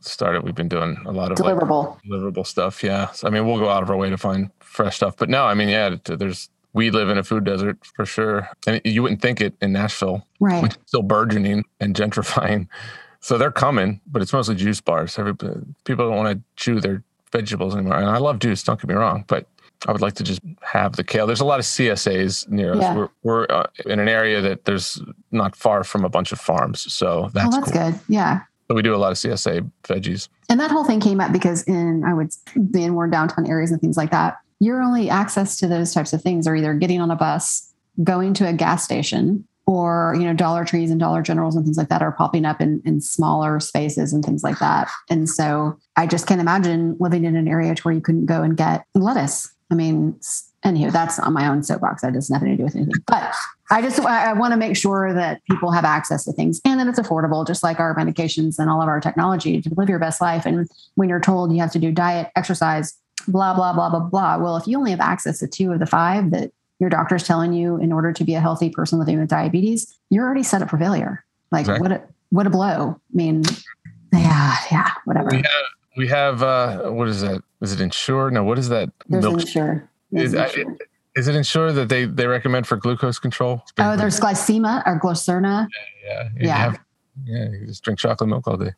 Speaker 2: started. We've been doing a lot of
Speaker 1: deliverable,
Speaker 2: like, deliverable stuff. Yeah, so, I mean, we'll go out of our way to find fresh stuff. But no, I mean, yeah, there's we live in a food desert for sure, and you wouldn't think it in Nashville,
Speaker 1: right? Which is
Speaker 2: still burgeoning and gentrifying. So they're coming, but it's mostly juice bars. Every, people don't want to chew their vegetables anymore. And I love juice, don't get me wrong, but I would like to just have the kale. There's a lot of CSAs near us. Yeah. We're, we're uh, in an area that there's not far from a bunch of farms. So that's,
Speaker 1: oh, that's cool. good. Yeah.
Speaker 2: But we do a lot of CSA veggies.
Speaker 1: And that whole thing came up because in, I would be in more downtown areas and things like that, your only access to those types of things are either getting on a bus, going to a gas station, or you know dollar trees and dollar generals and things like that are popping up in, in smaller spaces and things like that and so i just can't imagine living in an area to where you couldn't go and get lettuce i mean anywho that's on my own soapbox that has nothing to do with anything but i just i, I want to make sure that people have access to things and that it's affordable just like our medications and all of our technology to live your best life and when you're told you have to do diet exercise blah blah blah blah blah well if you only have access to two of the five that your doctor's telling you in order to be a healthy person living with diabetes, you're already set up for failure. Like exactly. what a what a blow. I mean, yeah, yeah, whatever.
Speaker 2: We have, we have uh what is that? Is it Ensure? No, what is that?
Speaker 1: There's milk? Ensure.
Speaker 2: Is, Ensure. I, is it Ensure that they they recommend for glucose control?
Speaker 1: Oh, there's glycema or Glucerna.
Speaker 2: Yeah, yeah, yeah. Have, yeah. You just drink chocolate milk all day.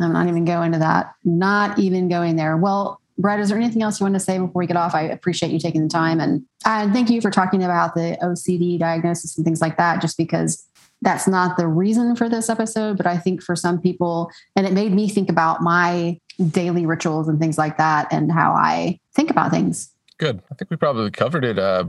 Speaker 1: I'm not even going to that. Not even going there. Well, Brett, is there anything else you want to say before we get off? I appreciate you taking the time and and thank you for talking about the OCD diagnosis and things like that, just because that's not the reason for this episode. But I think for some people, and it made me think about my daily rituals and things like that and how I think about things.
Speaker 2: Good. I think we probably covered it. Uh,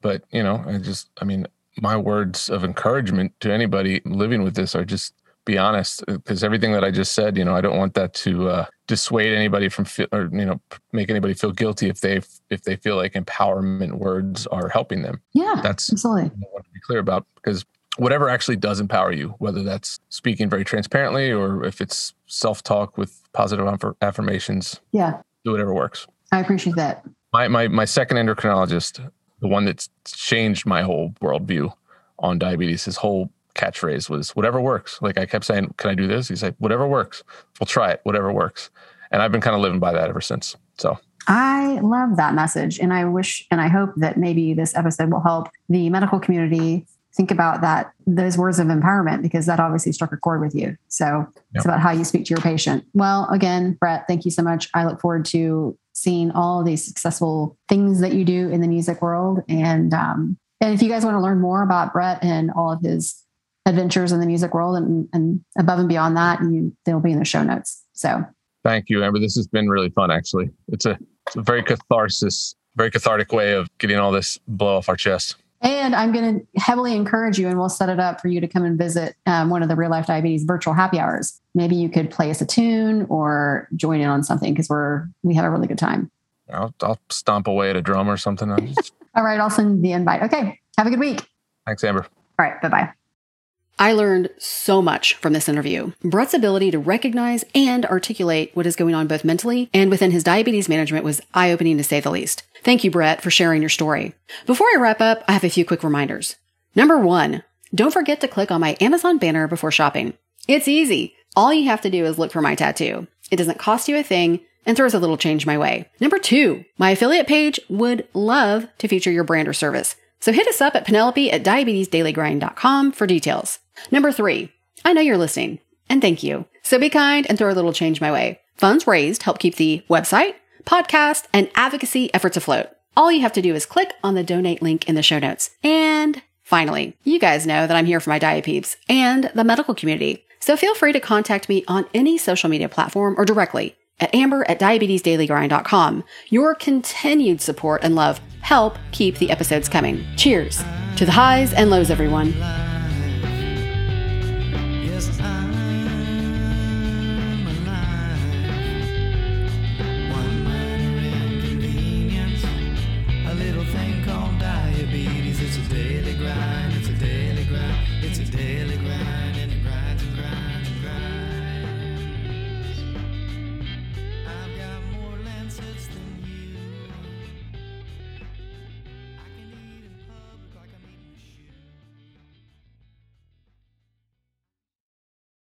Speaker 2: but, you know, I just, I mean, my words of encouragement to anybody living with this are just be honest because everything that i just said you know i don't want that to uh, dissuade anybody from feel, or you know make anybody feel guilty if they if they feel like empowerment words are helping them
Speaker 1: yeah
Speaker 2: that's
Speaker 1: absolutely
Speaker 2: I want to be clear about because whatever actually does empower you whether that's speaking very transparently or if it's self-talk with positive affirmations
Speaker 1: yeah
Speaker 2: do whatever works
Speaker 1: i appreciate that
Speaker 2: my my, my second endocrinologist the one that's changed my whole worldview on diabetes his whole catchphrase was whatever works. Like I kept saying, can I do this? He's like, whatever works. We'll try it, whatever works. And I've been kind of living by that ever since. So
Speaker 1: I love that message. And I wish and I hope that maybe this episode will help the medical community think about that, those words of empowerment, because that obviously struck a chord with you. So yep. it's about how you speak to your patient. Well, again, Brett, thank you so much. I look forward to seeing all these successful things that you do in the music world. And um, and if you guys want to learn more about Brett and all of his adventures in the music world and, and above and beyond that, you, they'll be in the show notes. So
Speaker 2: thank you, Amber. This has been really fun, actually. It's a, it's a very catharsis, very cathartic way of getting all this blow off our chest.
Speaker 1: And I'm going to heavily encourage you, and we'll set it up for you to come and visit um, one of the Real Life Diabetes virtual happy hours. Maybe you could play us a tune or join in on something because we're we have a really good time.
Speaker 2: I'll, I'll stomp away at a drum or something.
Speaker 3: All right, I'll send the invite. Okay, have a good week.
Speaker 2: Thanks, Amber.
Speaker 3: All right, bye bye.
Speaker 1: I learned so much from this interview. Brett's ability to recognize and articulate what is going on both mentally and within his diabetes management was eye opening to say the least. Thank you, Brett, for sharing your story. Before I wrap up, I have a few quick reminders. Number one, don't forget to click on my Amazon banner before shopping. It's easy. All you have to do is look for my tattoo. It doesn't cost you a thing and throws a little change my way. Number two, my affiliate page would love to feature your brand or service. So hit us up at Penelope at diabetesdailygrind.com for details. Number three, I know you're listening and thank you. So be kind and throw a little change my way. Funds raised help keep the website, podcast, and advocacy efforts afloat. All you have to do is click on the donate link in the show notes. And finally, you guys know that I'm here for my diapeeps and the medical community. So feel free to contact me on any social media platform or directly at amber at diabetesdailygrind.com. Your continued support and love help keep the episodes coming. Cheers to the highs and lows, everyone.